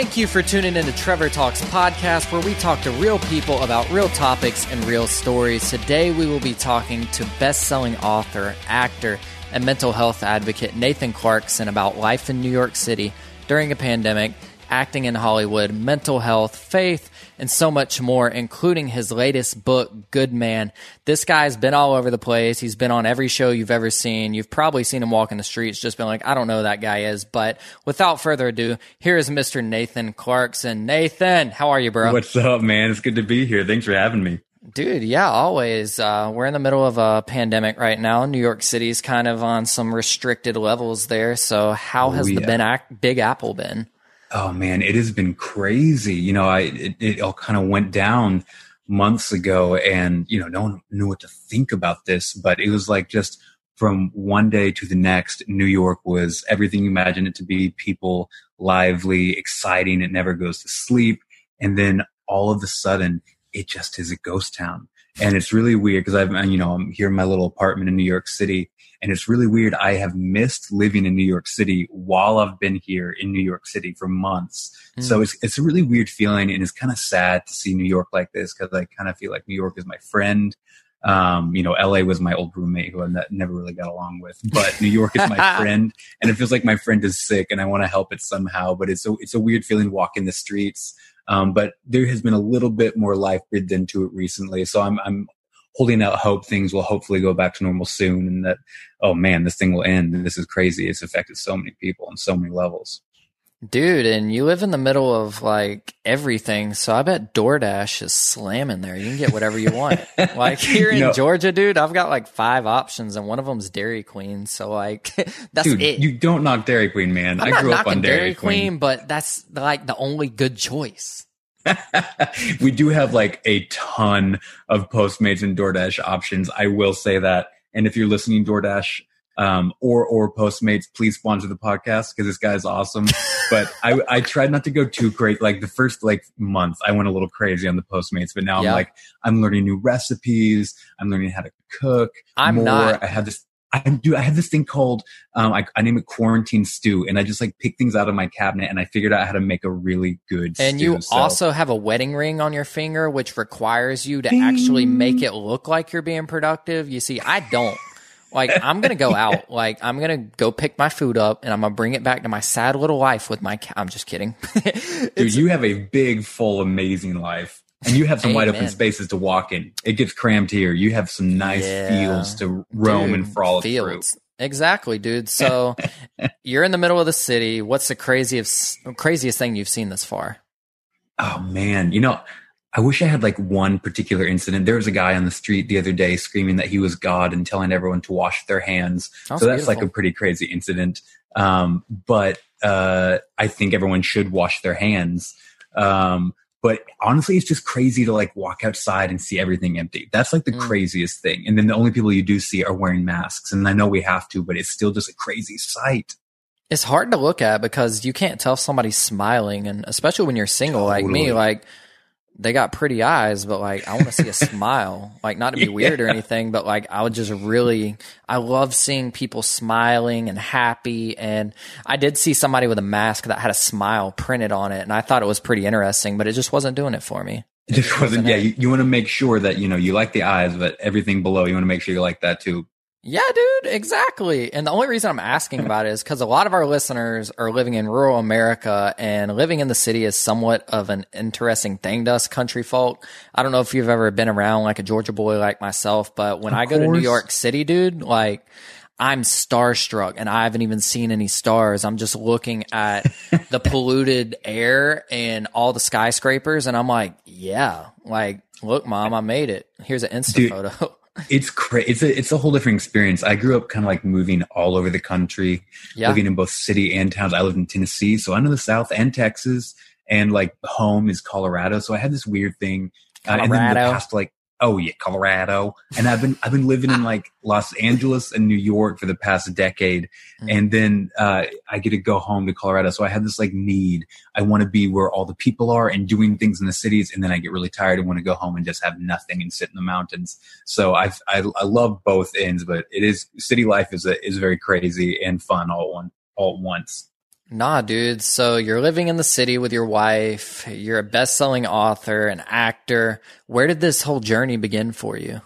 Thank you for tuning in to Trevor Talks podcast, where we talk to real people about real topics and real stories. Today, we will be talking to best selling author, actor, and mental health advocate Nathan Clarkson about life in New York City during a pandemic acting in Hollywood, mental health, faith, and so much more, including his latest book, Good Man. This guy's been all over the place. He's been on every show you've ever seen. You've probably seen him walk in the streets, just been like, I don't know who that guy is. But without further ado, here is Mr. Nathan Clarkson. Nathan, how are you, bro? What's up, man? It's good to be here. Thanks for having me. Dude, yeah, always. Uh, we're in the middle of a pandemic right now. New York City's kind of on some restricted levels there. So, how has oh, yeah. the ben- Big Apple been? Oh man, it has been crazy. You know, I it, it all kind of went down months ago, and you know, no one knew what to think about this. But it was like just from one day to the next, New York was everything you imagine it to be. People lively, exciting. It never goes to sleep, and then all of a sudden, it just is a ghost town. And it's really weird because I've, you know, I'm here in my little apartment in New York City and it's really weird. I have missed living in New York City while I've been here in New York City for months. Mm. So it's, it's a really weird feeling and it's kind of sad to see New York like this because I kind of feel like New York is my friend. Um, you know, LA was my old roommate who I never really got along with, but New York is my friend and it feels like my friend is sick and I want to help it somehow, but it's a, it's a weird feeling walking the streets. Um, but there has been a little bit more life breathed into it recently. So I'm, I'm holding out hope things will hopefully go back to normal soon and that, oh man, this thing will end. This is crazy. It's affected so many people on so many levels. Dude, and you live in the middle of like everything, so I bet DoorDash is slamming there. You can get whatever you want. like here in no. Georgia, dude, I've got like five options, and one of them's Dairy Queen. So like, that's dude, it. You don't knock Dairy Queen, man. I'm I grew up on Dairy, Dairy Queen, Queen, but that's like the only good choice. we do have like a ton of Postmates and DoorDash options. I will say that. And if you're listening, DoorDash um, or or Postmates, please sponsor the podcast because this guy's awesome. but I, I tried not to go too crazy. Like the first like month, I went a little crazy on the Postmates, but now yeah. I'm like I'm learning new recipes. I'm learning how to cook. I'm more. not. I have this I do. I have this thing called um, I, I, name it quarantine stew, and I just like pick things out of my cabinet, and I figured out how to make a really good. Stew. And stew, you so. also have a wedding ring on your finger, which requires you to Ding. actually make it look like you're being productive. You see, I don't. Like I'm gonna go out. Like I'm gonna go pick my food up, and I'm gonna bring it back to my sad little life with my. Ca- I'm just kidding. Dude, you have a big, full, amazing life and you have some wide open spaces to walk in. It gets crammed here. You have some nice yeah. fields to roam dude, and frolic fields. through. Exactly, dude. So you're in the middle of the city. What's the craziest craziest thing you've seen this far? Oh man, you know, I wish I had like one particular incident. There was a guy on the street the other day screaming that he was God and telling everyone to wash their hands. So that's beautiful. like a pretty crazy incident. Um, but uh, I think everyone should wash their hands. Um, but honestly, it's just crazy to like walk outside and see everything empty. That's like the mm. craziest thing. And then the only people you do see are wearing masks. And I know we have to, but it's still just a crazy sight. It's hard to look at because you can't tell if somebody's smiling. And especially when you're single totally. like me, like they got pretty eyes, but like I want to see a smile. Like not to be yeah. weird or anything, but like I would just really I love seeing people smiling and happy. And I did see somebody with a mask that had a smile printed on it, and I thought it was pretty interesting, but it just wasn't doing it for me. It just wasn't. wasn't yeah, you, you want to make sure that you know you like the eyes, but everything below you want to make sure you like that too. Yeah, dude, exactly. And the only reason I'm asking about it is because a lot of our listeners are living in rural America and living in the city is somewhat of an interesting thing to us country folk. I don't know if you've ever been around like a Georgia boy like myself, but when of I go to New York City, dude, like I'm starstruck and I haven't even seen any stars. I'm just looking at the polluted air and all the skyscrapers and I'm like, yeah, like, look, mom, I made it. Here's an Insta dude, photo. it's crazy. It's a it's a whole different experience. I grew up kind of like moving all over the country, yeah. living in both city and towns. I lived in Tennessee, so I know the South and Texas, and like home is Colorado. So I had this weird thing. Uh, and then the past like oh yeah, Colorado. And I've been I've been living in like Los Angeles and New York for the past decade, mm-hmm. and then uh, I get to go home to Colorado. So I have this like need. I want to be where all the people are and doing things in the cities, and then I get really tired and want to go home and just have nothing and sit in the mountains. So I've, I I love both ends, but it is city life is a, is very crazy and fun all one all at once. Nah, dude. So you're living in the city with your wife. You're a best selling author, an actor. Where did this whole journey begin for you?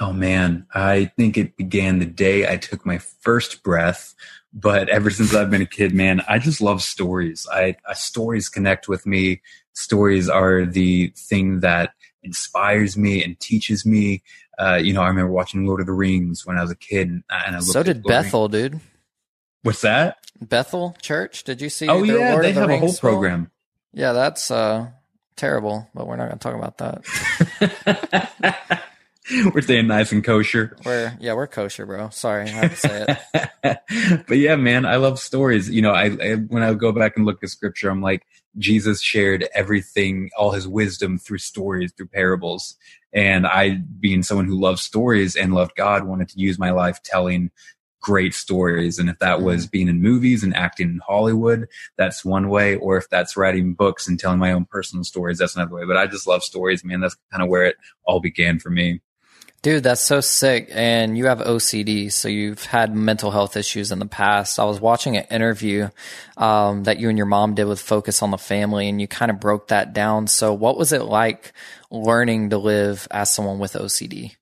Oh man, I think it began the day I took my first breath. But ever since I've been a kid, man, I just love stories. I, I stories connect with me. Stories are the thing that inspires me and teaches me. Uh, you know, I remember watching Lord of the Rings when I was a kid, and I so did Bethel, dude. What's that? Bethel Church. Did you see? Oh yeah, Lord they the have Rings a whole program. Yeah, that's uh, terrible, but we're not going to talk about that. we're staying nice and kosher. We're yeah, we're kosher, bro. Sorry, I have to say it. but yeah, man, I love stories. You know, I, I when I go back and look at scripture, I'm like, Jesus shared everything, all his wisdom through stories, through parables. And I, being someone who loves stories and loved God, wanted to use my life telling great stories. And if that was mm-hmm. being in movies and acting in Hollywood, that's one way. Or if that's writing books and telling my own personal stories, that's another way. But I just love stories, man. That's kind of where it all began for me. Dude, that's so sick. And you have OCD, so you've had mental health issues in the past. I was watching an interview um, that you and your mom did with Focus on the Family, and you kind of broke that down. So, what was it like learning to live as someone with OCD?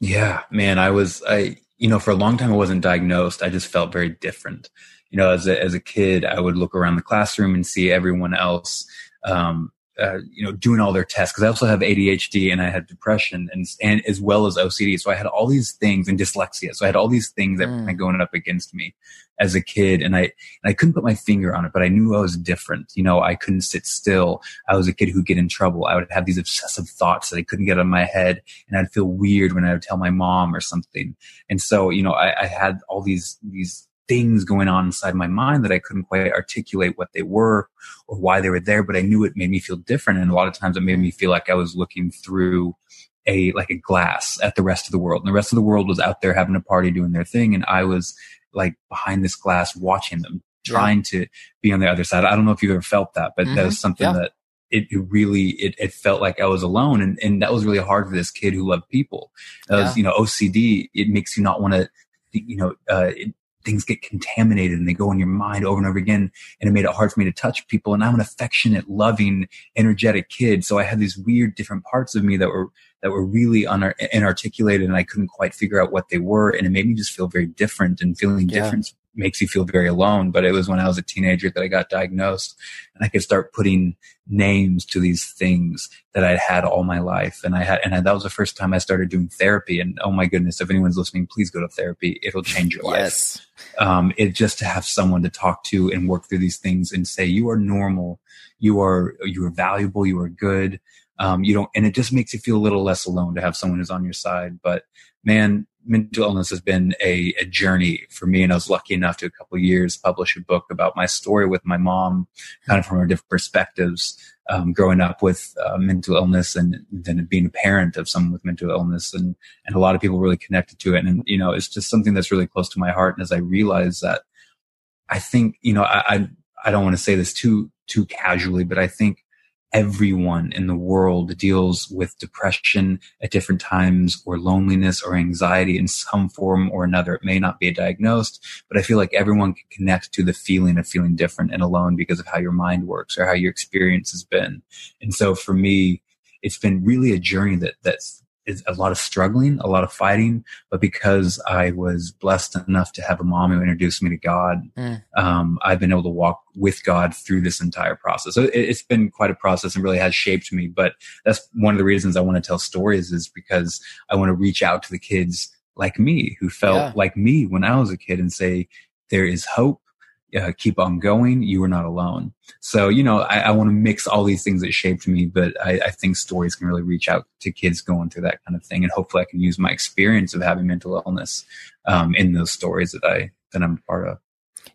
Yeah, man, I was, I, you know, for a long time I wasn't diagnosed. I just felt very different. You know, as a, as a kid, I would look around the classroom and see everyone else um, uh, you know, doing all their tests because I also have ADHD and I had depression and, and as well as OCD. So I had all these things and dyslexia. So I had all these things that mm. were going up against me as a kid. And I, and I couldn't put my finger on it, but I knew I was different. You know, I couldn't sit still. I was a kid who'd get in trouble. I would have these obsessive thoughts that I couldn't get out of my head. And I'd feel weird when I would tell my mom or something. And so, you know, I, I had all these, these, things going on inside my mind that I couldn't quite articulate what they were or why they were there, but I knew it made me feel different. And a lot of times it made me feel like I was looking through a, like a glass at the rest of the world. And the rest of the world was out there having a party doing their thing. And I was like behind this glass watching them, trying to be on the other side. I don't know if you've ever felt that, but mm-hmm. that was something yeah. that it, it, really it, it felt like I was alone and, and that was really hard for this kid who loved people. That yeah. was, you know, OCD, it makes you not want to you know, uh, it, things get contaminated and they go in your mind over and over again. And it made it hard for me to touch people. And I'm an affectionate, loving, energetic kid. So I had these weird different parts of me that were, that were really inarticulated and I couldn't quite figure out what they were. And it made me just feel very different and feeling yeah. different makes you feel very alone. But it was when I was a teenager that I got diagnosed and I could start putting names to these things that I'd had all my life. And I had, and I, that was the first time I started doing therapy. And oh my goodness, if anyone's listening, please go to therapy. It'll change your life. yes. Um, it just to have someone to talk to and work through these things and say, you are normal. You are, you are valuable. You are good. Um, you don't, and it just makes you feel a little less alone to have someone who's on your side. But man, mental illness has been a, a, journey for me. And I was lucky enough to a couple years publish a book about my story with my mom, kind of from our different perspectives, um, growing up with uh, mental illness and then being a parent of someone with mental illness. And, and a lot of people really connected to it. And, you know, it's just something that's really close to my heart. And as I realize that, I think, you know, I, I, I don't want to say this too, too casually, but I think everyone in the world deals with depression at different times or loneliness or anxiety in some form or another. It may not be diagnosed, but I feel like everyone can connect to the feeling of feeling different and alone because of how your mind works or how your experience has been. And so for me, it's been really a journey that that's is a lot of struggling, a lot of fighting, but because I was blessed enough to have a mom who introduced me to God, mm. um, I've been able to walk with God through this entire process. So it, has been quite a process and really has shaped me. But that's one of the reasons I want to tell stories is because I want to reach out to the kids like me who felt yeah. like me when I was a kid and say, there is hope uh, keep on going. You are not alone. So, you know, I, I want to mix all these things that shaped me, but I, I, think stories can really reach out to kids going through that kind of thing. And hopefully I can use my experience of having mental illness um, in those stories that I, that I'm part of.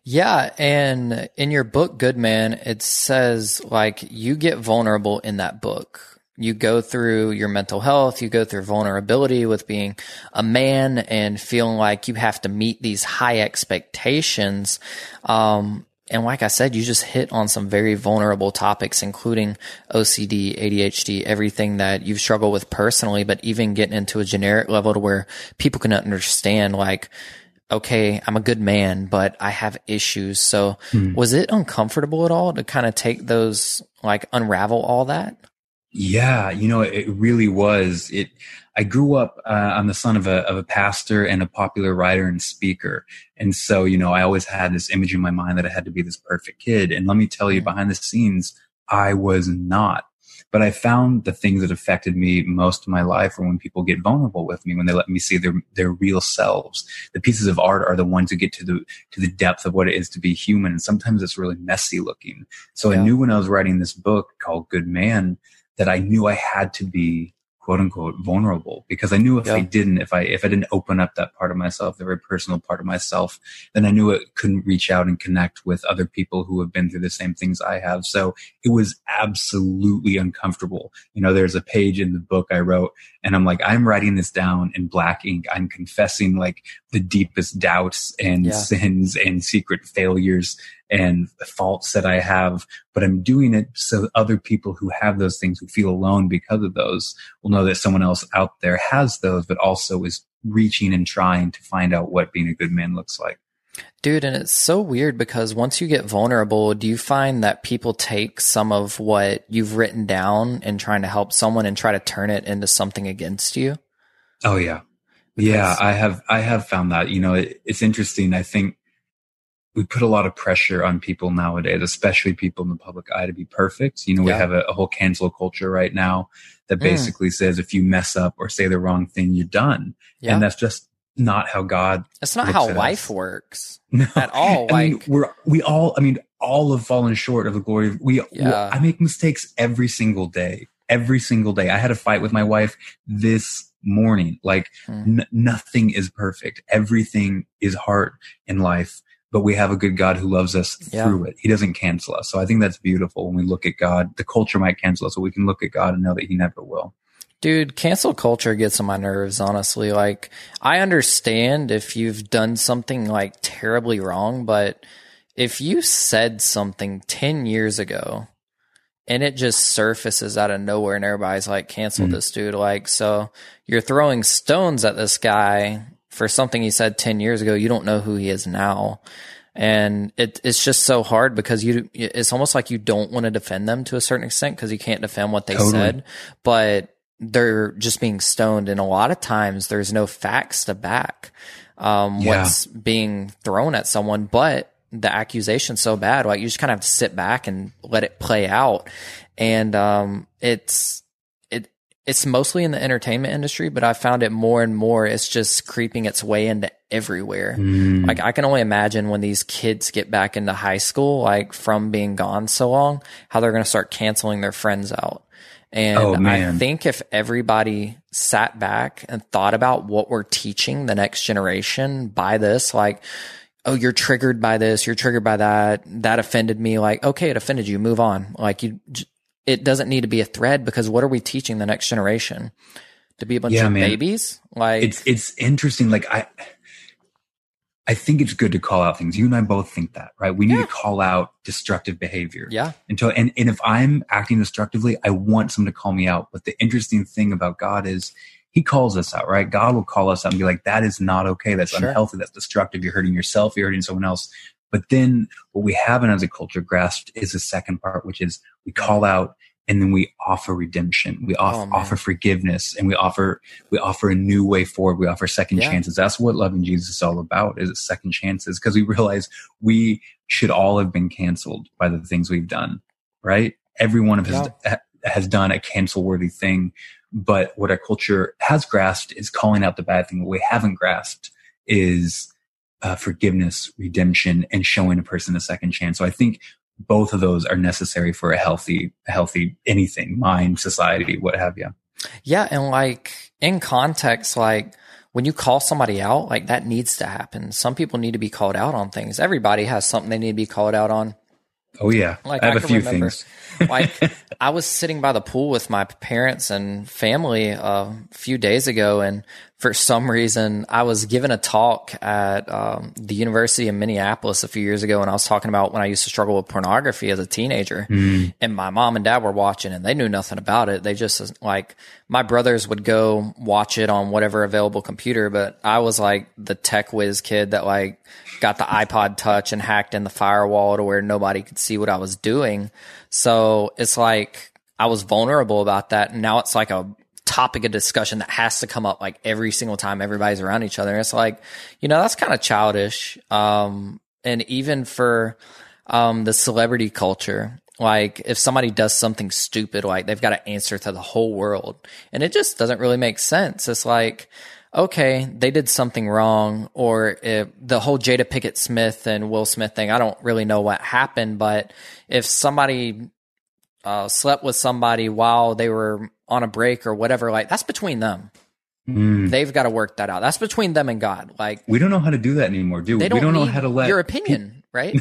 Yeah. And in your book, Good Man, it says like you get vulnerable in that book you go through your mental health, you go through vulnerability with being a man and feeling like you have to meet these high expectations. Um, and like I said, you just hit on some very vulnerable topics, including OCD, ADHD, everything that you've struggled with personally, but even getting into a generic level to where people can understand like, okay, I'm a good man, but I have issues. So Hmm. was it uncomfortable at all to kind of take those, like unravel all that? Yeah, you know, it really was. It. I grew up. Uh, I'm the son of a of a pastor and a popular writer and speaker, and so you know, I always had this image in my mind that I had to be this perfect kid. And let me tell you, Mhm. behind the scenes, I was not. But I found the things that affected me most of my life are when people get vulnerable with me, when they let me see their their real selves. The pieces of art are the ones who get to the to the depth of what it is to be human, and sometimes it's really messy looking. So Yeah. I knew when I was writing this book called Good Man that I knew I had to be quote unquote vulnerable because I knew if I didn't, if I if I didn't open up that part of myself, the very personal part of myself, then I knew it couldn't reach out and connect with other people who have been through the same things I have. So it was absolutely uncomfortable. You know, there's a page in the book I wrote and I'm like, I'm writing this down in black ink. I'm confessing like the deepest doubts and Yeah. sins and secret failures and faults that I have, but I'm doing it so other people who have those things who feel alone because of those will know that someone else out there has those, but also is reaching and trying to find out what being a good man looks like. Dude, and it's so weird because once you get vulnerable, do you find that people take some of what you've written down and trying to help someone and try to turn it into something against you? Oh yeah. Yeah, I have I have found that. You know, it, it's interesting. I think we put a lot of pressure on people nowadays, especially people in the public eye to be perfect. You know, we Yeah. have a, a whole cancel culture right now that Mm. basically says if you mess up or say the wrong thing, you're done. Yeah. And that's just not how God it's not how life us. works no. at all. I mean, Like, we're we all. I mean, all have fallen short of the glory. of We. Yeah. I make mistakes every single day. Every single day. I had a fight with my wife this morning. Like Hmm. n- nothing is perfect. Everything is hard in life, but we have a good God who loves us Yeah. through it. He doesn't cancel us. So I think that's beautiful when we look at God. The culture might cancel us, but we can look at God and know that He never will. Dude, cancel culture gets on my nerves, honestly. Like, I understand if you've done something like terribly wrong, but if you said something 10 years ago and it just surfaces out of nowhere and everybody's like, cancel Mm. this dude, like, so you're throwing stones at this guy for something he said 10 years ago. You don't know who he is now. And it, it's just so hard because you, it's almost like you don't want to defend them to a certain extent because you can't defend what they Totally. said, but they're just being stoned. And a lot of times there's no facts to back, um, Yeah. what's being thrown at someone, but the accusation's so bad. Like you just kind of have to sit back and let it play out. And, um, it's, it, it's mostly in the entertainment industry, but I found it more and more. It's just creeping its way into everywhere. Mm. Like I can only imagine when these kids get back into high school, like from being gone so long, how they're going to start canceling their friends out. And Oh, I think if everybody sat back and thought about what we're teaching the next generation by this, like, oh, you're triggered by this, you're triggered by that, that offended me. Like, okay, it offended you, move on. Like you, it doesn't need to be a thread because what are we teaching the next generation? To be a bunch Yeah, of man. babies? Like, it's it's interesting. Like I, I think it's good to call out things. You and I both think that, right? We need Yeah. to call out destructive behavior. yeah, Until and and if I'm acting destructively, I want someone to call me out. But the interesting thing about God is. He calls us out, right? God will call us out and be like, that is not okay. That's Sure. unhealthy. That's destructive. You're hurting yourself. You're hurting someone else. But then what we haven't as a culture grasped is the second part, which is we call out and then we offer redemption. We off, Oh, offer forgiveness and we offer we offer a new way forward. We offer second Yeah. chances. That's what loving Jesus is all about. Is second chances? Because we realize we should all have been canceled by the things we've done. Right? Every one of us ha- has done a cancel worthy thing. But what our culture has grasped is calling out the bad thing. What we haven't grasped is uh, forgiveness, redemption, and showing a person a second chance. So I think both of those are necessary for a healthy, a healthy anything, mind, society, what have you. Yeah, and like in context, like when you call somebody out, like that needs to happen. Some people need to be called out on things. Everybody has something they need to be called out on. Oh yeah, Like, I have I a few remember. things. Like I was sitting by the pool with my parents and family uh, a few days ago, and for some reason, I was given a talk at um, the University of Minneapolis a few years ago, and I was talking about when I used to struggle with pornography as a teenager. Mm. And my mom and dad were watching, and they knew nothing about it. They just like my brothers would go watch it on whatever available computer, but I was like the tech whiz kid that like got the iPod Touch and hacked in the firewall to where nobody could see what I was doing. So it's like I was vulnerable about that, and now it's like a topic of discussion that has to come up like every single time everybody's around each other. It's like, you know, that's kind of childish. Um, and even for, um, the celebrity culture, like if somebody does something stupid, like they've got to answer to the whole world and it just doesn't really make sense. It's like, okay, they did something wrong, or if the whole Jada Pinkett Smith and Will Smith thing, I don't really know what happened, but if somebody uh, slept with somebody while they were on a break or whatever, like that's between them. Mm. They've got to work that out. That's between them and God. Like we don't know how to do that anymore, do we? Don't we don't know how to let your opinion, right?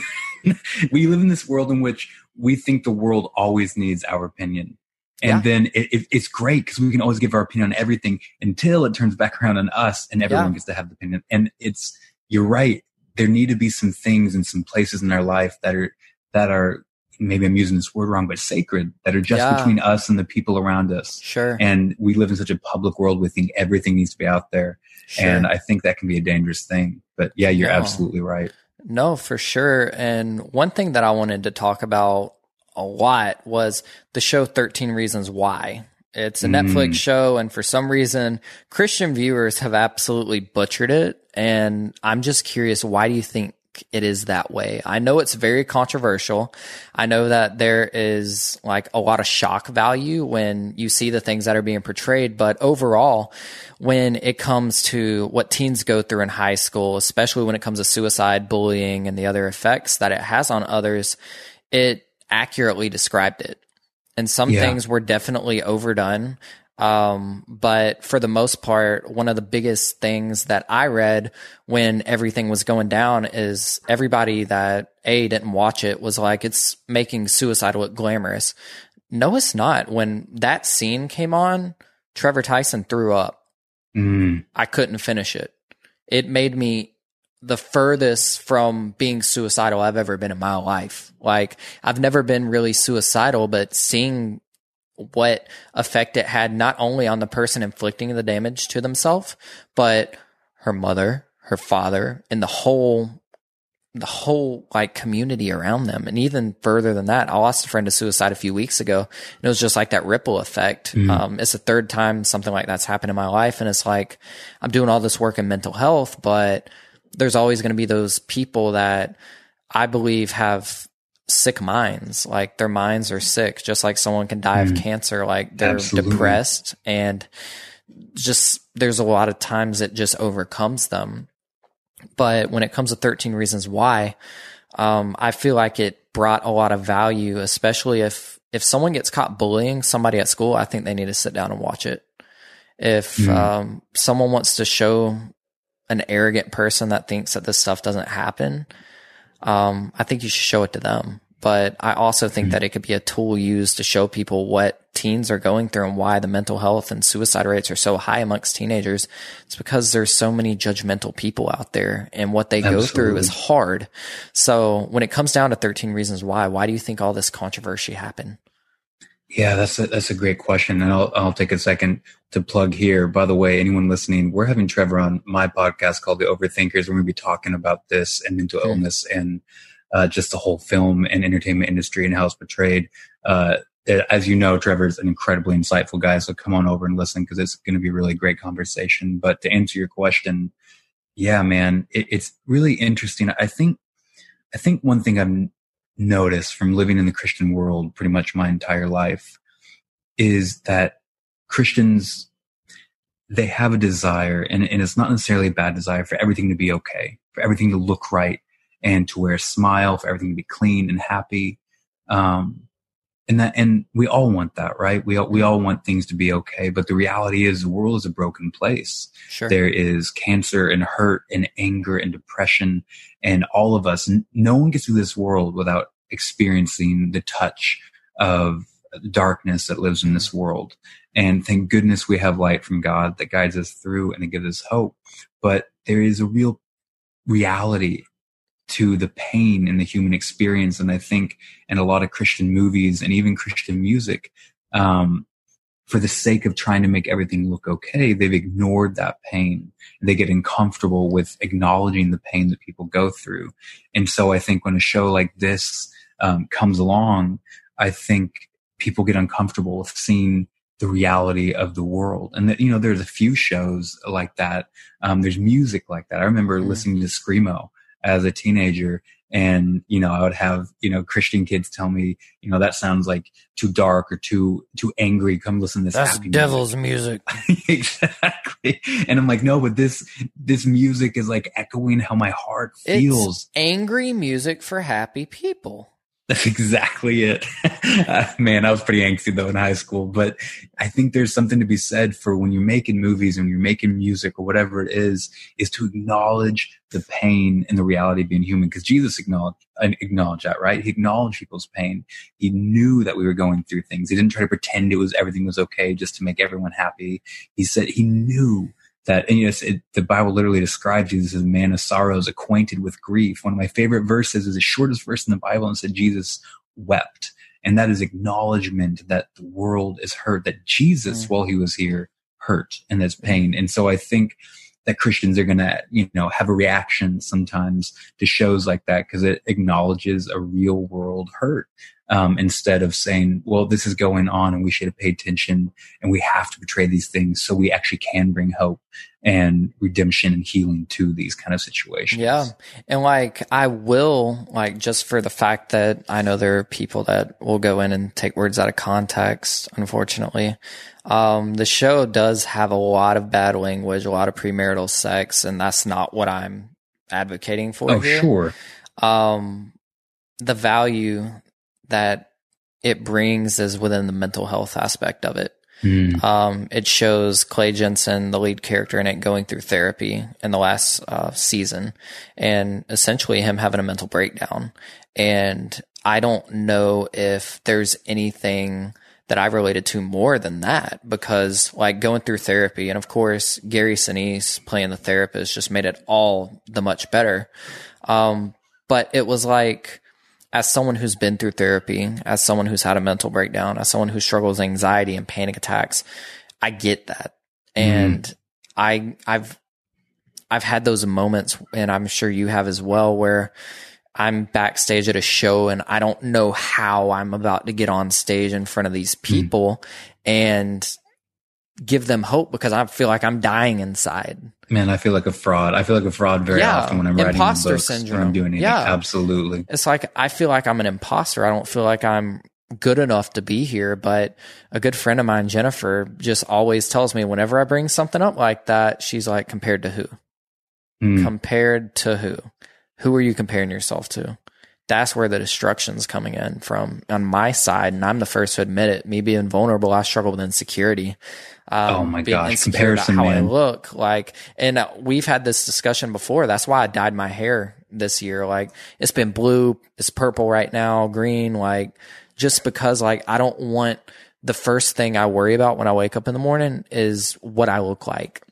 we live in this world in which we think the world always needs our opinion. And yeah. then it, it, it's great because we can always give our opinion on everything until it turns back around on us and everyone yeah. gets to have the opinion. And it's, you're right. There need to be some things and some places in our life that are, that are maybe I'm using this word wrong, but sacred that are just yeah. between us and the people around us. Sure. And we live in such a public world. We think everything needs to be out there. Sure. And I think that can be a dangerous thing. But yeah, you're no. absolutely right. No, for sure. And one thing that I wanted to talk about a lot was the show 13 Reasons Why. It's a mm. Netflix show, and for some reason, Christian viewers have absolutely butchered it. And I'm just curious, why do you think it is that way. I know it's very controversial. I know that there is like a lot of shock value when you see the things that are being portrayed, but overall, when it comes to what teens go through in high school, especially when it comes to suicide, bullying, and the other effects that it has on others, it accurately described it. And some yeah. things were definitely overdone. Um, but for the most part, one of the biggest things that I read when everything was going down is everybody that A didn't watch it was like, it's making suicide look glamorous. No, it's not. When that scene came on, Trevor Tyson threw up. Mm. I couldn't finish it. It made me the furthest from being suicidal I've ever been in my life. Like I've never been really suicidal, but seeing what effect it had not only on the person inflicting the damage to themselves, but her mother, her father, and the whole the whole like community around them. And even further than that, I lost a friend to suicide a few weeks ago. And it was just like that ripple effect. Mm-hmm. Um, it's the third time something like that's happened in my life. And it's like, I'm doing all this work in mental health, but there's always going to be those people that I believe have sick minds. Like their minds are sick, just like someone can die mm. of cancer. Like they're Absolutely. depressed and just there's a lot of times it just overcomes them. But when it comes to 13 reasons why, um, I feel like it brought a lot of value, especially if, if someone gets caught bullying somebody at school, I think they need to sit down and watch it. If, mm. um, someone wants to show an arrogant person that thinks that this stuff doesn't happen, um, I think you should show it to them. But I also think mm-hmm. that it could be a tool used to show people what teens are going through and why the mental health and suicide rates are so high amongst teenagers. It's because there's so many judgmental people out there and what they Absolutely. go through is hard. So when it comes down to 13 reasons why, why do you think all this controversy happened? Yeah, that's a, that's a great question, and I'll I'll take a second to plug here. By the way, anyone listening, we're having Trevor on my podcast called The Overthinkers. We're going to be talking about this and mental mm-hmm. illness and uh, just the whole film and entertainment industry and how it's portrayed. Uh, as you know, Trevor's an incredibly insightful guy, so come on over and listen because it's going to be a really great conversation. But to answer your question, yeah, man, it, it's really interesting. I think I think one thing I've notice from living in the Christian world pretty much my entire life is that Christians, they have a desire, and, and it's not necessarily a bad desire for everything to be okay, for everything to look right, and to wear a smile, for everything to be clean and happy. Um, and that, and we all want that, right? We all, we all want things to be okay. But the reality is the world is a broken place. Sure. There is cancer and hurt and anger and depression and all of us. No one gets through this world without experiencing the touch of, darkness that lives in this world. And thank goodness we have light from God that guides us through and it gives us hope. But there is a real reality to the pain in the human experience. And I think in a lot of Christian movies and even Christian music, um, for the sake of trying to make everything look okay, they've ignored that pain. They get uncomfortable with acknowledging the pain that people go through. And so I think when a show like this um, comes along, I think people get uncomfortable with seeing the reality of the world. And that, you know, there's a few shows like that. Um, there's music like that. I remember mm-hmm. listening to Screamo as a teenager and you know i would have you know christian kids tell me you know that sounds like too dark or too too angry. Come listen to this that's devil's music, music. exactly. And i'm like no but this this music is like echoing how my heart feels. it's angry music for happy people that's exactly it. uh, man, I was pretty angsty though in high school, but I think there's something to be said for when you're making movies and you're making music or whatever it is, is to acknowledge the pain and the reality of being human. Because Jesus acknowledged, acknowledged that, right? He acknowledged people's pain. He knew that we were going through things. He didn't try to pretend it was everything was okay just to make everyone happy. He said he knew that and yes it, the bible literally describes jesus as a man of sorrows acquainted with grief. One of my favorite verses is the shortest verse in the bible and said jesus wept. And that is acknowledgement that the world is hurt that jesus mm. while he was here hurt and there's pain. And so i think that christians are going to you know have a reaction sometimes to shows like that because it acknowledges a real world hurt um, instead of saying, well, this is going on and we should have paid attention and we have to portray these things so we actually can bring hope and redemption and healing to these kind of situations. Yeah. And like, I will, like, just for the fact that I know there are people that will go in and take words out of context, unfortunately. Um, the show does have a lot of bad language, a lot of premarital sex, and that's not what I'm advocating for. Oh, here. sure. Um, the value that it brings is within the mental health aspect of it. Mm. Um, it shows Clay Jensen, the lead character in it, going through therapy in the last uh, season, and essentially him having a mental breakdown. And I don't know if there's anything that I related to more than that because, like, going through therapy, and of course, Gary Sinise playing the therapist just made it all the much better. Um, but it was like as someone who's been through therapy, as someone who's had a mental breakdown, as someone who struggles with anxiety and panic attacks, I get that. Mm-hmm. And mm. I I've I've had those moments and I'm sure you have as well where I'm backstage at a show and I don't know how I'm about to get on stage in front of these mm. people mm. and give them hope because I feel like I'm dying inside. Man, I feel like a fraud. I feel like a fraud very yeah, often when I'm writing imposter books, syndrome. I'm doing anything. Yeah, absolutely. It's like I feel like I'm an imposter. I don't feel like I'm good enough to be here. But a good friend of mine, Jennifer, just always tells me whenever I bring something up like that, she's like, "Compared to who? Mm. Compared to who? Who are you comparing yourself to?" That's where the destruction's coming in from on my side. And I'm the first to admit it. Me being vulnerable, I struggle with insecurity. Um, oh my gosh, comparison, how man. I look like, and uh, we've had this discussion before. That's why I dyed my hair this year. Like it's been blue, it's purple right now, green, like just because like I don't want the first thing I worry about when I wake up in the morning is what I look like.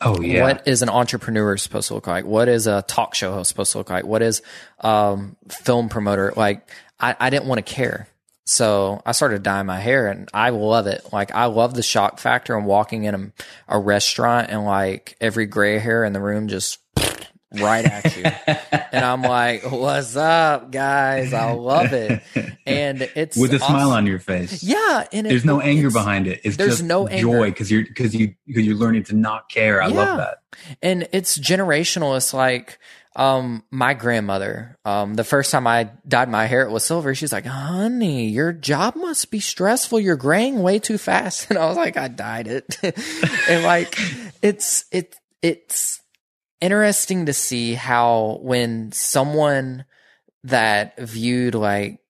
Oh yeah. What is an entrepreneur supposed to look like? What is a talk show host supposed to look like? What is um film promoter like? I, I didn't want to care. So I started dyeing my hair and I love it. Like I love the shock factor and walking in a, a restaurant and like every gray hair in the room just right at you. and I'm like, what's up, guys? I love it. And it's with a awesome. smile on your face. Yeah. And there's it, no anger behind it. It's there's just no joy because you're, because you, because you're learning to not care. I yeah. love that. And it's generational. It's like, um, my grandmother, um, the first time I dyed my hair, it was silver. She's like, honey, your job must be stressful. You're graying way too fast. And I was like, I dyed it. and like, it's, it, it's, interesting to see how when someone that viewed like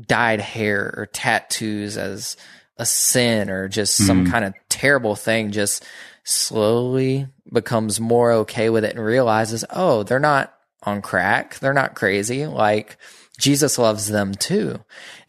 dyed hair or tattoos as a sin or just some hmm. kind of terrible thing just slowly becomes more okay with it and realizes, oh, they're not on crack. They're not crazy. Like Jesus loves them too.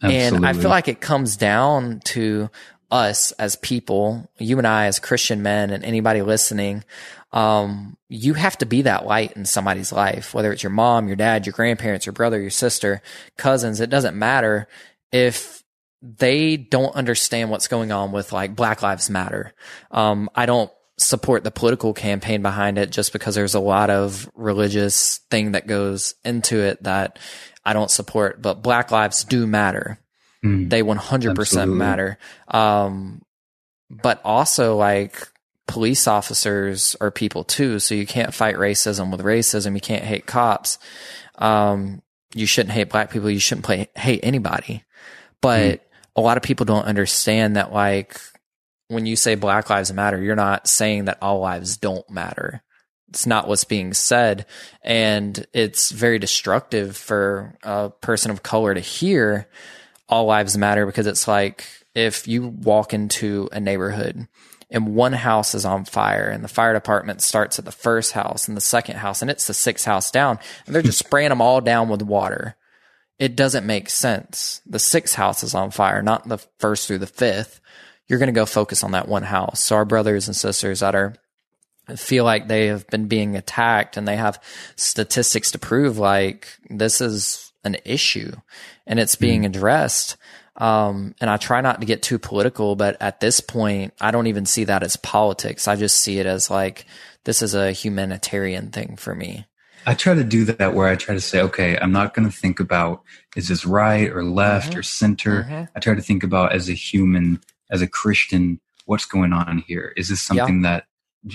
Absolutely. And I feel like it comes down to us as people, you and I as Christian men and anybody listening, um, you have to be that light in somebody's life, whether it's your mom, your dad, your grandparents, your brother, your sister, cousins. It doesn't matter if they don't understand what's going on with like Black Lives Matter. Um, I don't support the political campaign behind it just because there's a lot of religious thing that goes into it that I don't support, but Black lives do matter. Mm, They 100% Absolutely. matter. Um, but also like police officers are people too. So you can't fight racism with racism. You can't hate cops. Um, you shouldn't hate black people. You shouldn't play, hate anybody. But a lot of people don't understand that like when you say black lives matter, you're not saying that all lives don't matter. It's not what's being said. And it's very destructive for a person of color to hear all lives matter because it's like if you walk into a neighborhood and one house is on fire and the fire department starts at the first house and the second house and it's the sixth house down and they're just spraying them all down with water. It doesn't make sense. The sixth house is on fire, not the first through the fifth. You're going to go focus on that one house. So our brothers and sisters that are feel like they have been being attacked and they have statistics to prove like this is an issue and it's being hmm. addressed. Um, and I try not to get too political, but at this point, I don't even see that as politics. I just see it as like, this is a humanitarian thing for me. I try to do that where I try to say, okay, I'm not going to think about is this right or left Mhm. or center. Mhm. I try to think about as a human, as a Christian, what's going on here? Is this Yeah. something that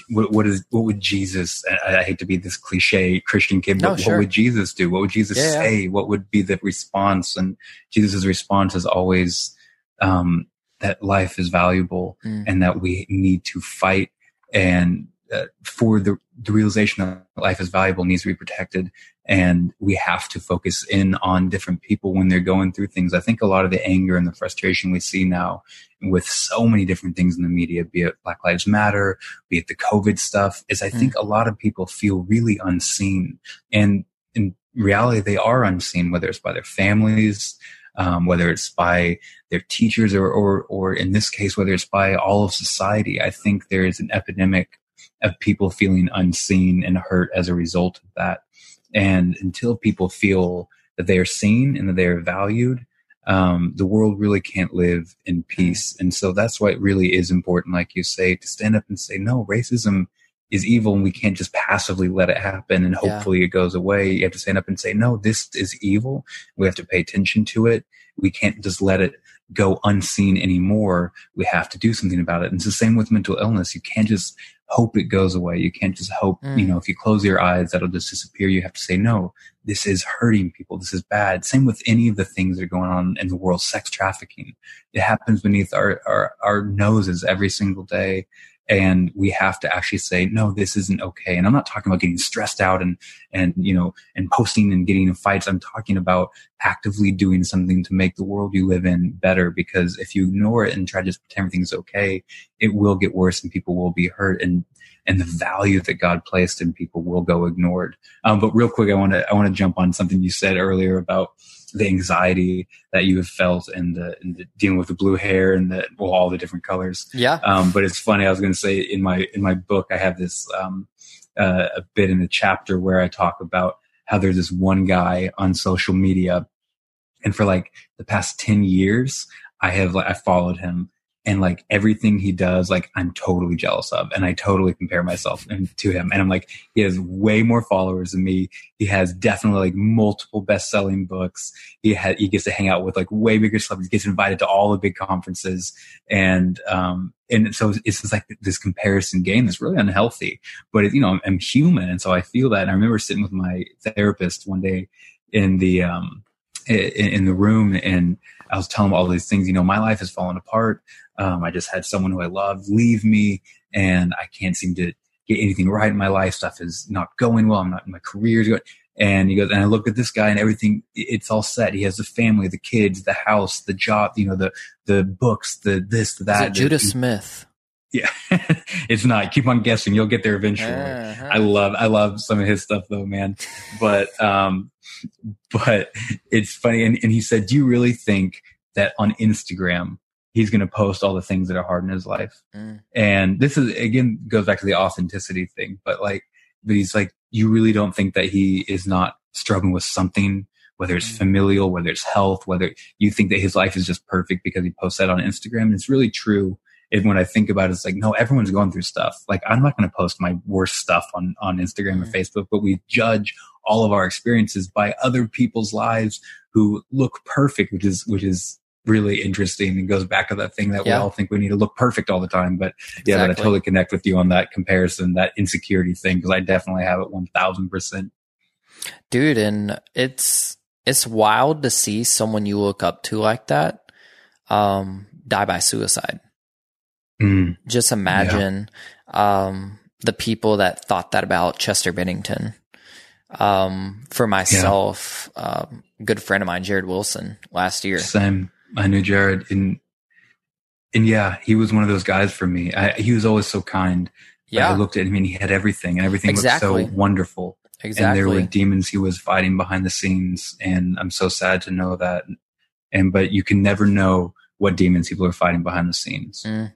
what, what is what would Jesus? I, I hate to be this cliche Christian kid, but No, sure. what would Jesus do? What would Jesus Yeah, yeah. say? What would be the response? And Jesus' response is always um, that life is valuable Mm. and that we need to fight and uh, for the, the realization that life is valuable needs to be protected. And we have to focus in on different people when they're going through things. I think a lot of the anger and the frustration we see now with so many different things in the media be it black lives matter be it the covid stuff is i think a lot of people feel really unseen. And in reality they are unseen whether it's by their families um, whether it's by their teachers or, or or in this case whether it's by all of society. I think there is an epidemic of people feeling unseen and hurt as a result of that and until people feel that they are seen and that they are valued um, the world really can't live in peace and so that's why it really is important like you say to stand up and say no racism is evil and we can't just passively let it happen and Yeah. hopefully it goes away you have to stand up and say no this is evil we have to pay attention to it we can't just let it go unseen anymore. We have to do something about it. And it's the same with mental illness. You can't just hope it goes away. You can't just hope, Mm. you know, if you close your eyes, that'll just disappear. You have to say, no, this is hurting people. This is bad. Same with any of the things that are going on in the world. Sex trafficking. It happens beneath our, our, our noses every single day. And we have to actually say, no, this isn't okay. And I'm not talking about getting stressed out and, and, you know, and posting and getting in fights. I'm talking about actively doing something to make the world you live in better because if you ignore it and try to just pretend everything's okay, it will get worse and people will be hurt and and the value that God placed in people will go ignored. Um, but real quick, I want to I want to jump on something you said earlier about the anxiety that you have felt and the, and the dealing with the blue hair and the well all the different colors. Yeah. Um, but it's funny. I was going to say in my in my book, I have this um, uh, a bit in the chapter where I talk about how there's this one guy on social media, and for like the past ten years, I have like I followed him, and like everything he does, like I'm totally jealous of, and I totally compare myself to him, and I'm like he has way more followers than me. He has definitely like multiple best selling books. He had he gets to hang out with like way bigger celebrities. Gets invited to all the big conferences, and um and so it's just like this comparison game that's really unhealthy. But you know, I'm, I'm human, and so I feel that. And I remember sitting with my therapist one day in the um in, in the room, and I was telling him all these things. You know, my life has fallen apart. Um, I just had someone who I loved leave me, and I can't seem to get anything right in my life. Stuff is not going well. I'm not in my career's going. And he goes, and I look at this guy and everything, it's all set. He has the family, the kids, the house, the job, you know, the, the books, the this, the Is that. it Judah the- Smith? Yeah, it's not. Keep on guessing. You'll get there eventually. Uh-huh. I love, I love some of his stuff though, man. But, um, but it's funny. And, and he said, "Do you really think that on Instagram he's going to post all the things that are hard in his life?" Mm. And this is again goes back to the authenticity thing. But like, but he's like, you really don't think that he is not struggling with something whether it's mm. familial, whether it's health, whether you think that his life is just perfect because he posts that on Instagram. And it's really true. And when I think about it, it's like, no, everyone's going through stuff. Like I'm not going to post my worst stuff on, on Instagram or mm. Facebook, but we judge all of our experiences by other people's lives who look perfect, which is, which is really interesting and goes back to that thing that yeah. we all think we need to look perfect all the time. But yeah, but I totally connect with you on that comparison, that insecurity thing, because I definitely have it 1000%. Dude, and it's, it's wild to see someone you look up to like that um, die by suicide. Mm. Just imagine yeah. um, the people that thought that about Chester Bennington. Um, for myself, yeah. um, good friend of mine, Jared Wilson, last year. Same. I knew Jared, and and yeah, he was one of those guys for me. I, he was always so kind. Yeah, I looked at him and he had everything, and everything exactly. looked so wonderful. Exactly. And there were demons he was fighting behind the scenes. And I'm so sad to know that. And, but you can never know what demons people are fighting behind the scenes. Mm.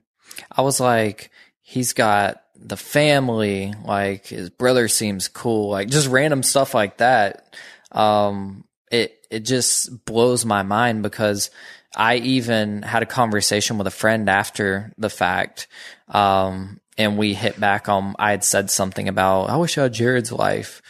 I was like, he's got the family, like his brother seems cool, like just random stuff like that. Um, it, it just blows my mind because I even had a conversation with a friend after the fact. Um, and we hit back on, I had said something about, I wish I had Jared's life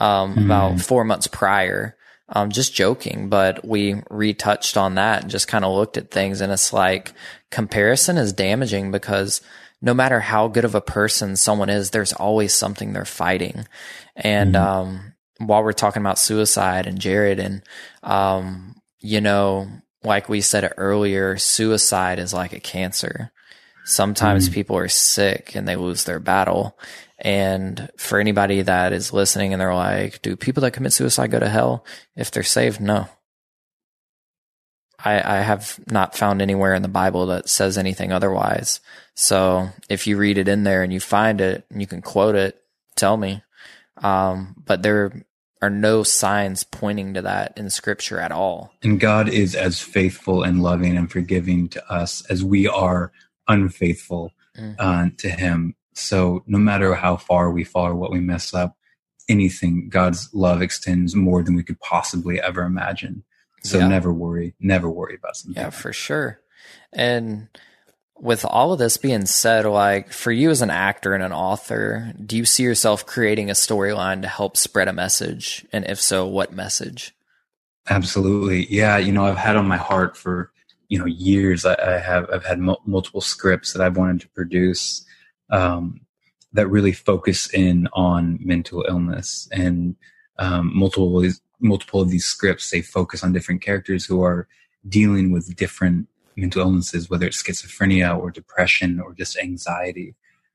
um, mm. about four months prior. Um, just joking, but we retouched on that and just kind of looked at things. And it's like comparison is damaging because no matter how good of a person someone is, there's always something they're fighting. And, mm. um, while we're talking about suicide and Jared and, um, you know, like we said earlier, suicide is like a cancer. Sometimes mm. people are sick and they lose their battle. And for anybody that is listening and they're like, do people that commit suicide go to hell if they're saved? No. I, I have not found anywhere in the Bible that says anything otherwise. So if you read it in there and you find it and you can quote it, tell me. Um, but there are no signs pointing to that in scripture at all. And God is as faithful and loving and forgiving to us as we are unfaithful mm-hmm. uh, to Him. So no matter how far we fall or what we mess up, anything, God's love extends more than we could possibly ever imagine. So yeah. never worry, never worry about something. Yeah, for sure. And with all of this being said, like for you as an actor and an author, do you see yourself creating a storyline to help spread a message? And if so, what message? Absolutely. Yeah. You know, I've had on my heart for, you know, years. I, I have, I've had multiple scripts that I've wanted to produce um, that really focus in on mental illness and um, multiple multiple of these scripts they focus on different characters who are dealing with different mental illnesses, whether it's schizophrenia or depression or just anxiety.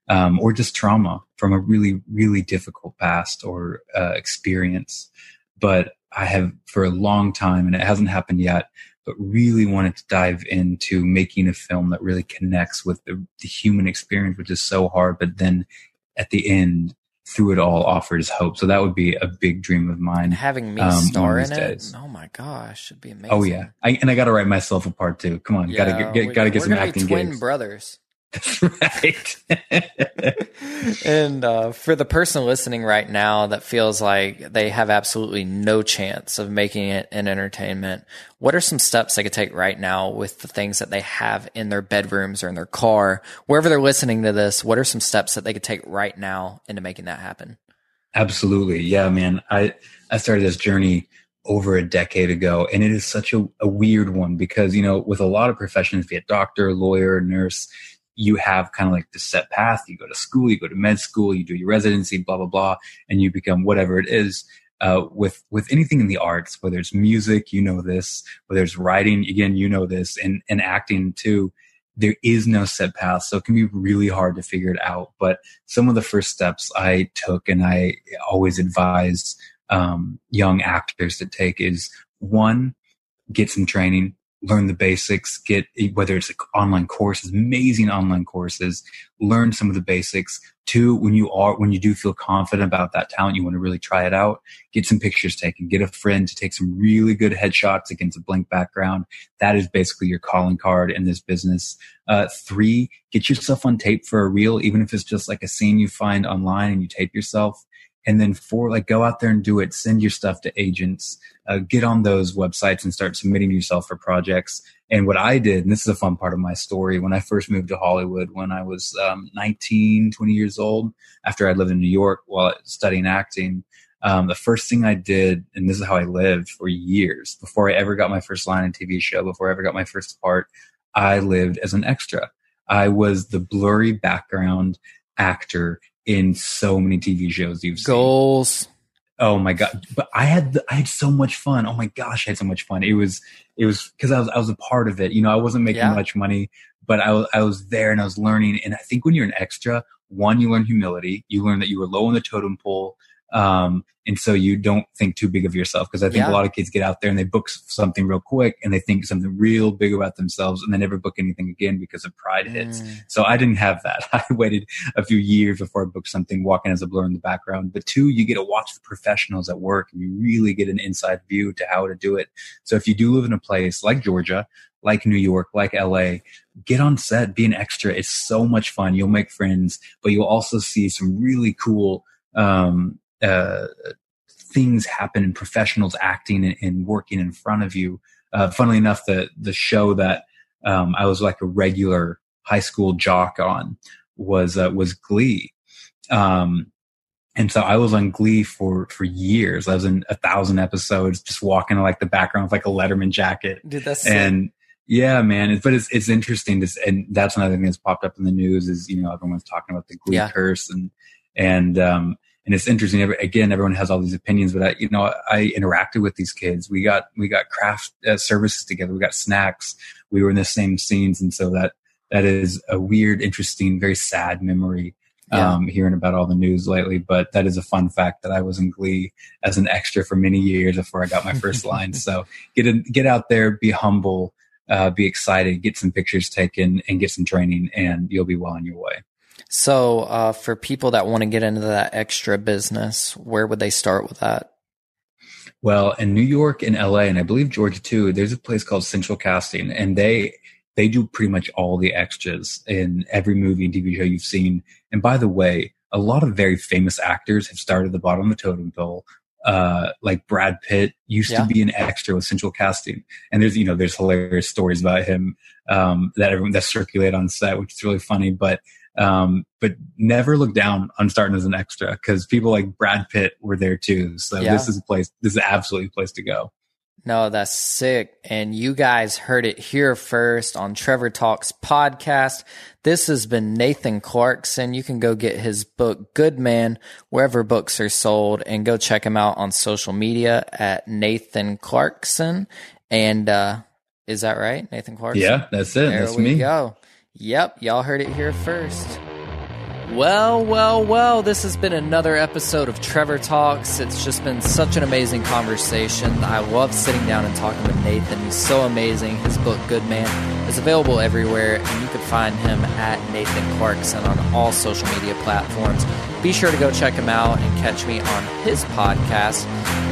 Um, or just trauma from a really, really difficult past or uh, experience. But I have for a long time, and it hasn't happened yet, but really wanted to dive into making a film that really connects with the, the human experience, which is so hard. But then at the end, through it all, offers hope. So that would be a big dream of mine. Having me um, star in days. it, oh my gosh, it'd be amazing. Oh yeah, I, and I got to write myself a part too. Come on, yeah, gotta get, gotta get some acting. twin gigs. brothers. That's right. and uh, for the person listening right now that feels like they have absolutely no chance of making it an entertainment, what are some steps they could take right now with the things that they have in their bedrooms or in their car, wherever they're listening to this? What are some steps that they could take right now into making that happen? Absolutely, yeah, man. I I started this journey over a decade ago, and it is such a, a weird one because you know, with a lot of professions, be it doctor, lawyer, nurse you have kind of like the set path. You go to school, you go to med school, you do your residency, blah blah blah, and you become whatever it is. Uh, with with anything in the arts, whether it's music, you know this, whether it's writing, again, you know this, and and acting too. There is no set path, so it can be really hard to figure it out. But some of the first steps I took, and I always advise um, young actors to take, is one, get some training learn the basics, get whether it's online courses, amazing online courses, learn some of the basics. Two, when you are, when you do feel confident about that talent, you want to really try it out, get some pictures taken, get a friend to take some really good headshots against a blank background. That is basically your calling card in this business. Uh, three, get yourself on tape for a reel, even if it's just like a scene you find online and you tape yourself and then for like go out there and do it. Send your stuff to agents. Uh, get on those websites and start submitting yourself for projects. And what i did and this is a fun part of my story when i first moved to hollywood when i was um, 19 20 years old after i lived in new york while studying acting um, the first thing i did and this is how i lived for years before i ever got my first line in tv show before i ever got my first part i lived as an extra. I was the blurry background actor in so many TV shows you've seen. Goals. Oh my god! But I had the, I had so much fun. Oh my gosh, I had so much fun. It was it was because I was I was a part of it. You know, I wasn't making yeah. much money, but I was I was there and I was learning. And I think when you're an extra, one, you learn humility. You learn that you were low on the totem pole. Um, and so you don't think too big of yourself because I think yeah. a lot of kids get out there and they book something real quick and they think something real big about themselves and they never book anything again because of pride hits. Mm. So I didn't have that. I waited a few years before I booked something walking as a blur in the background. But two, you get to watch the professionals at work and you really get an inside view to how to do it. So if you do live in a place like Georgia, like New York, like LA, get on set, be an extra. It's so much fun. You'll make friends, but you'll also see some really cool um, uh, things happen in professionals acting and, and, working in front of you. Uh, funnily enough, the the show that um, I was like a regular high school jock on was uh, was Glee. Um, and so I was on Glee for for years. I was in a thousand episodes, just walking in like the background with like a Letterman jacket. Dude, that's and sick. yeah, man. but it's it's interesting to, and that's another thing that's popped up in the news is you know everyone's talking about the Glee yeah. curse and and um, and it's interesting. Again, everyone has all these opinions, but I, you know, I interacted with these kids. We got we got craft uh, services together. We got snacks. We were in the same scenes, and so that that is a weird, interesting, very sad memory. Yeah. Um, hearing about all the news lately, but that is a fun fact that I was in Glee as an extra for many years before I got my first line. So get in, get out there, be humble, uh, be excited, get some pictures taken, and get some training, and you'll be well on your way. So, uh, for people that want to get into that extra business, where would they start with that? Well, in New York and LA, and I believe Georgia too, there's a place called Central Casting, and they they do pretty much all the extras in every movie and TV show you've seen. And by the way, a lot of very famous actors have started at the bottom of the totem pole. Uh, like Brad Pitt used yeah. to be an extra with Central Casting, and there's you know there's hilarious stories about him um, that everyone that circulate on set, which is really funny. But um, but never look down on starting as an extra because people like Brad Pitt were there too. So yeah. this is a place, this is absolutely a place to go. No, that's sick. And you guys heard it here first on Trevor Talks podcast. This has been Nathan Clarkson. You can go get his book, Good Man, wherever books are sold, and go check him out on social media at Nathan Clarkson. And uh, is that right? Nathan Clarkson? Yeah, that's it. There that's we me. go. Yep, y'all heard it here first. Well, well, well, this has been another episode of Trevor Talks. It's just been such an amazing conversation. I love sitting down and talking with Nathan. He's so amazing. His book, Good Man, is available everywhere, and you can find him at Nathan Clarkson on all social media platforms. Be sure to go check him out and catch me on his podcast,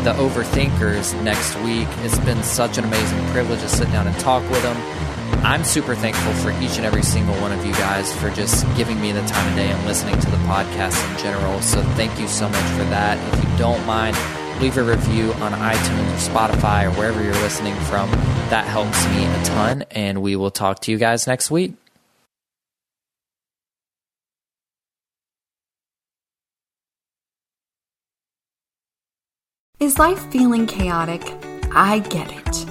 The Overthinkers, next week. It's been such an amazing privilege to sit down and talk with him. I'm super thankful for each and every single one of you guys for just giving me the time of day and listening to the podcast in general. So thank you so much for that. If you don't mind, leave a review on iTunes or Spotify or wherever you're listening from. That helps me a ton, and we will talk to you guys next week. Is life feeling chaotic? I get it.